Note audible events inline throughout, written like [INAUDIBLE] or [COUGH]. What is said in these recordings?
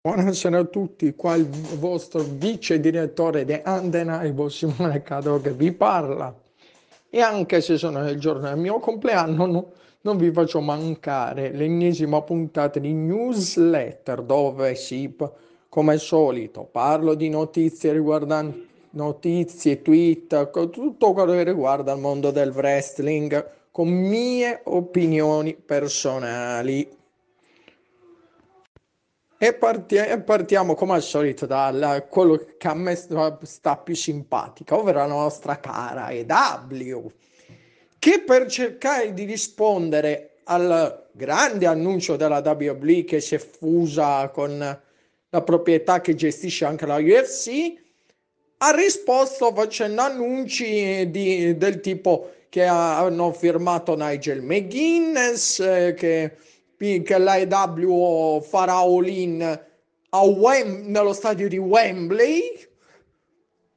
Buonasera a tutti, qua il vostro vice direttore di Andenaibo Simone Cado che vi parla e anche se sono il giorno del mio compleanno no, non vi faccio mancare l'ennesima puntata di newsletter dove sì, come al solito parlo di notizie riguardanti notizie, tweet, tutto quello che riguarda il mondo del wrestling con mie opinioni personali. E partiamo, partiamo come al solito da quello che a me sta più simpatica, ovvero la nostra cara EW, che per cercare di rispondere al grande annuncio della WWE che si è fusa con la proprietà che gestisce anche la UFC, ha risposto facendo annunci di, del tipo che hanno firmato Nigel McGuinness, eh, che che l'AEW farà all-in Wem- nello stadio di Wembley.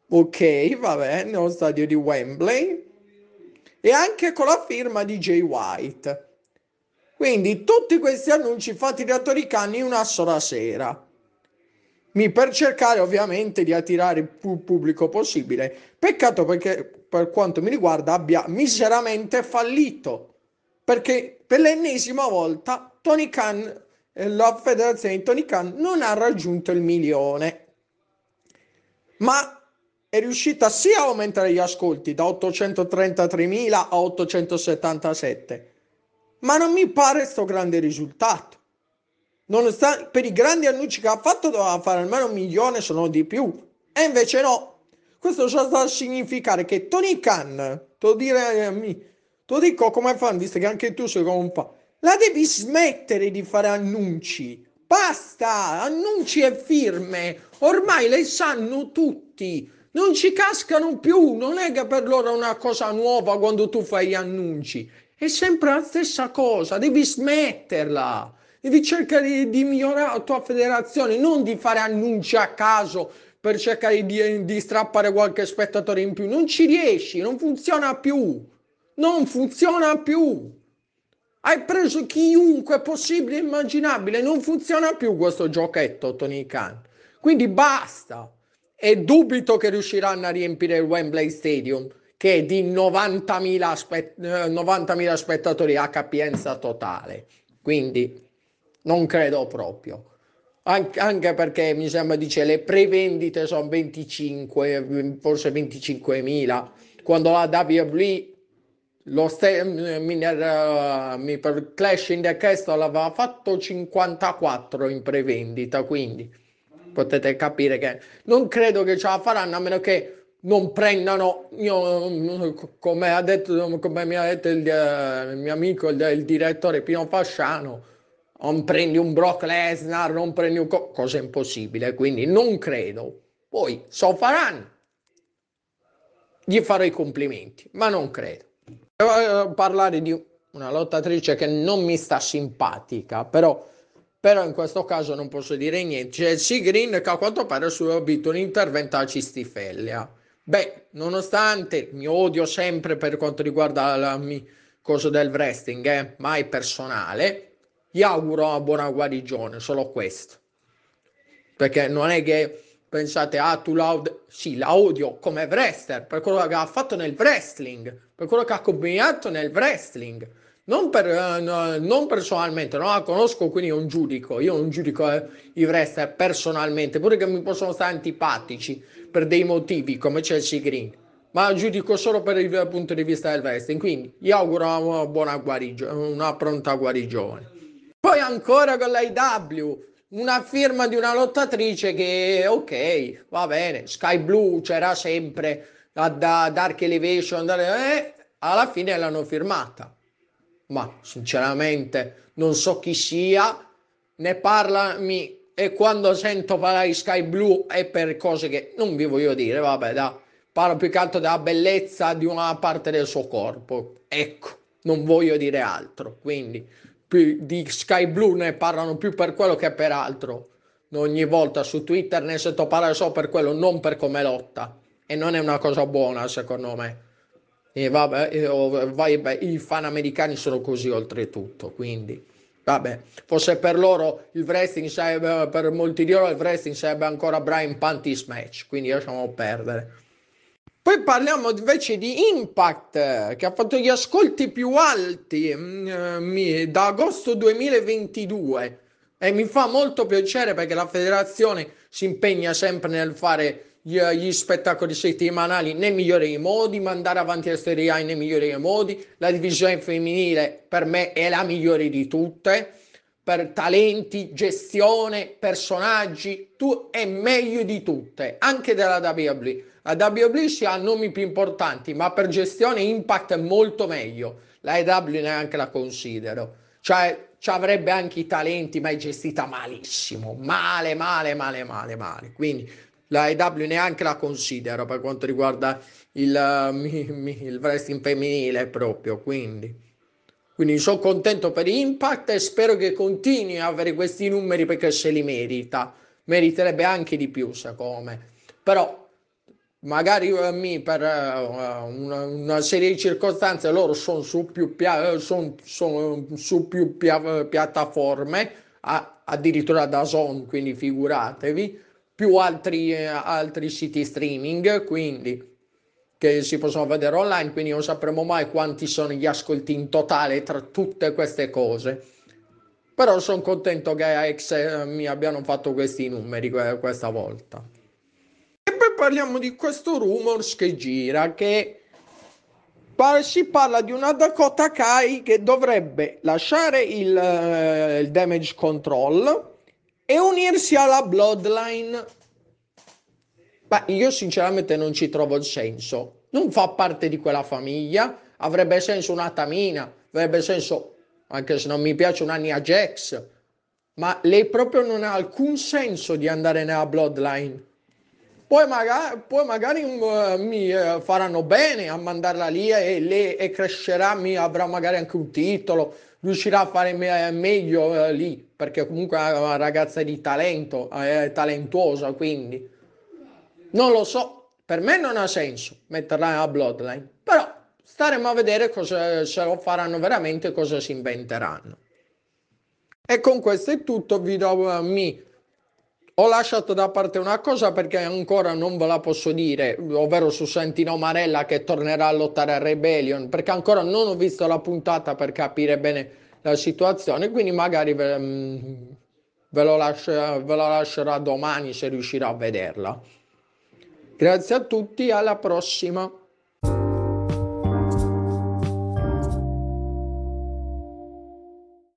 Ok, va bene, nello stadio di Wembley. E anche con la firma di Jay White. Quindi tutti questi annunci fatti da Toricani in una sola sera. Mi per cercare ovviamente di attirare il più pubblico possibile. Peccato perché per quanto mi riguarda abbia miseramente fallito. Perché per l'ennesima volta Tony Khan, la federazione di Tony Khan non ha raggiunto il milione, ma è riuscita sia a aumentare gli ascolti da 833.000 a 877, ma non mi pare sto grande risultato. Nonostante per i grandi annunci che ha fatto doveva fare almeno un milione, sono di più, e invece no. Questo sta a significare che Tony Khan, te lo, dire, te lo dico come fan, visto che anche tu sei come un fan, la devi smettere di fare annunci. Basta, annunci e firme. Ormai le sanno tutti. Non ci cascano più. Non è che per loro è una cosa nuova quando tu fai gli annunci. È sempre la stessa cosa. Devi smetterla. Devi cercare di migliorare la tua federazione, non di fare annunci a caso per cercare di, di strappare qualche spettatore in più. Non ci riesci, non funziona più. Non funziona più. Hai preso chiunque possibile e immaginabile. Non funziona più questo giochetto, Tony Khan. Quindi basta. E dubito che riusciranno a riempire il Wembley Stadium, che è di 90.000, spe- 90.000 spettatori a capienza totale. Quindi non credo proprio. Anche, anche perché mi sembra dice le prevendite sono 25, forse 25.000. Quando la WWE lo ste- Miner, uh, per Clash in the Castle aveva fatto 54 in prevendita, quindi potete capire che non credo che ce la faranno a meno che non prendano, io, come, ha detto, come mi ha detto il, il mio amico, il, il, direttore Pino Fasciano, non prendi un Brock Lesnar, non prendi un... Co- cosa impossibile, quindi non credo. Poi, so faranno, gli farò i complimenti, ma non credo. Devo parlare di una lottatrice che non mi sta simpatica, però, però in questo caso non posso dire niente. C'è Chelsea Green che a quanto pare ha subito un intervento a cistifelia. Beh, nonostante mio odio sempre per quanto riguarda la cosa del wrestling, eh, mai personale, gli auguro una buona guarigione, solo questo. Perché non è che pensate, ah, tu sì, la odio come wrestler per quello che ha fatto nel wrestling, per quello che ha combinato nel wrestling. Non, per, uh, no, non personalmente, non la conosco, quindi non giudico. Io non giudico eh, i wrestler personalmente, pure che mi possono stare antipatici per dei motivi come Chelsea Green, ma giudico solo per il punto di vista del wrestling. Quindi gli auguro una buona guarigione, una pronta guarigione. Poi ancora con l'AW una firma di una lottatrice che, ok, va bene, Sky Blue c'era sempre, a da Dark Elevation, eh, alla fine l'hanno firmata. Ma sinceramente non so chi sia, ne parlami e quando sento parlare di Sky Blue è per cose che non vi voglio dire, vabbè, da, parlo più che altro della bellezza di una parte del suo corpo. Ecco, non voglio dire altro, quindi di Sky Blue ne parlano più per quello che per altro. Ogni volta su Twitter ne sento parlare solo per quello, non per come lotta. E non è una cosa buona, secondo me. E vabbè, vai, beh, i fan americani sono così oltretutto, quindi Vabbè, forse per loro il wrestling sarebbe, per molti di loro il wrestling sarebbe ancora Brian Pantis match, quindi lasciamo perdere. Poi parliamo invece di Impact, che ha fatto gli ascolti più alti mm, da agosto 2022 e mi fa molto piacere perché la federazione si impegna sempre nel fare gli spettacoli settimanali nel migliore dei modi, mandare avanti la Serie A nel migliore dei modi. La divisione femminile per me è la migliore di tutte, per talenti, gestione, personaggi, tu è meglio di tutte, anche della WWE. La WWE si ha nomi più importanti, ma per gestione Impact è molto meglio. La EW neanche la considero. Cioè, ci avrebbe anche i talenti, ma è gestita malissimo. Male, male, male, male, male. Quindi la EW neanche la considero per quanto riguarda il, [LAUGHS] uh, il wrestling femminile proprio, quindi. Quindi sono contento per Impact e spero che continui a avere questi numeri perché se li merita. Meriterebbe anche di più, secondo me. Però magari uh, per uh, una, una, serie di circostanze loro sono su più, pia- son, son su più pia- piattaforme, a- addirittura da Zone, quindi figuratevi più altri, eh, altri siti streaming, quindi che si possono vedere online, quindi non sapremo mai quanti sono gli ascolti in totale tra tutte queste cose. Però sono contento che AX eh, mi abbiano fatto questi numeri questa volta. E poi parliamo di questo rumors che gira, che si parla di una Dakota Kai che dovrebbe lasciare il, uh, il damage control e unirsi alla Bloodline. Ma io sinceramente non ci trovo il senso. Non fa parte di quella famiglia. Avrebbe senso una Tamina, avrebbe senso, anche se non mi piace, una Nia Jax. Ma lei proprio non ha alcun senso di andare nella Bloodline. Poi magari, poi magari uh, mi uh, faranno bene a mandarla lì e, lei, e crescerà, mi avrà magari anche un titolo riuscirà a fare me- meglio eh, lì, perché comunque è una ragazza di talento, è talentuosa, quindi non lo so, per me non ha senso metterla nella Bloodline, però staremo a vedere cosa, se lo faranno veramente, cosa si inventeranno. E con questo è tutto, vi do, mi ho lasciato da parte una cosa perché ancora non ve la posso dire, ovvero su Santino Marella che tornerà a lottare a Rebellion, perché ancora non ho visto la puntata per capire bene la situazione, quindi magari ve, mm, ve, lo, lascio, ve lo lascerò domani se riuscirò a vederla. Grazie a tutti, alla prossima.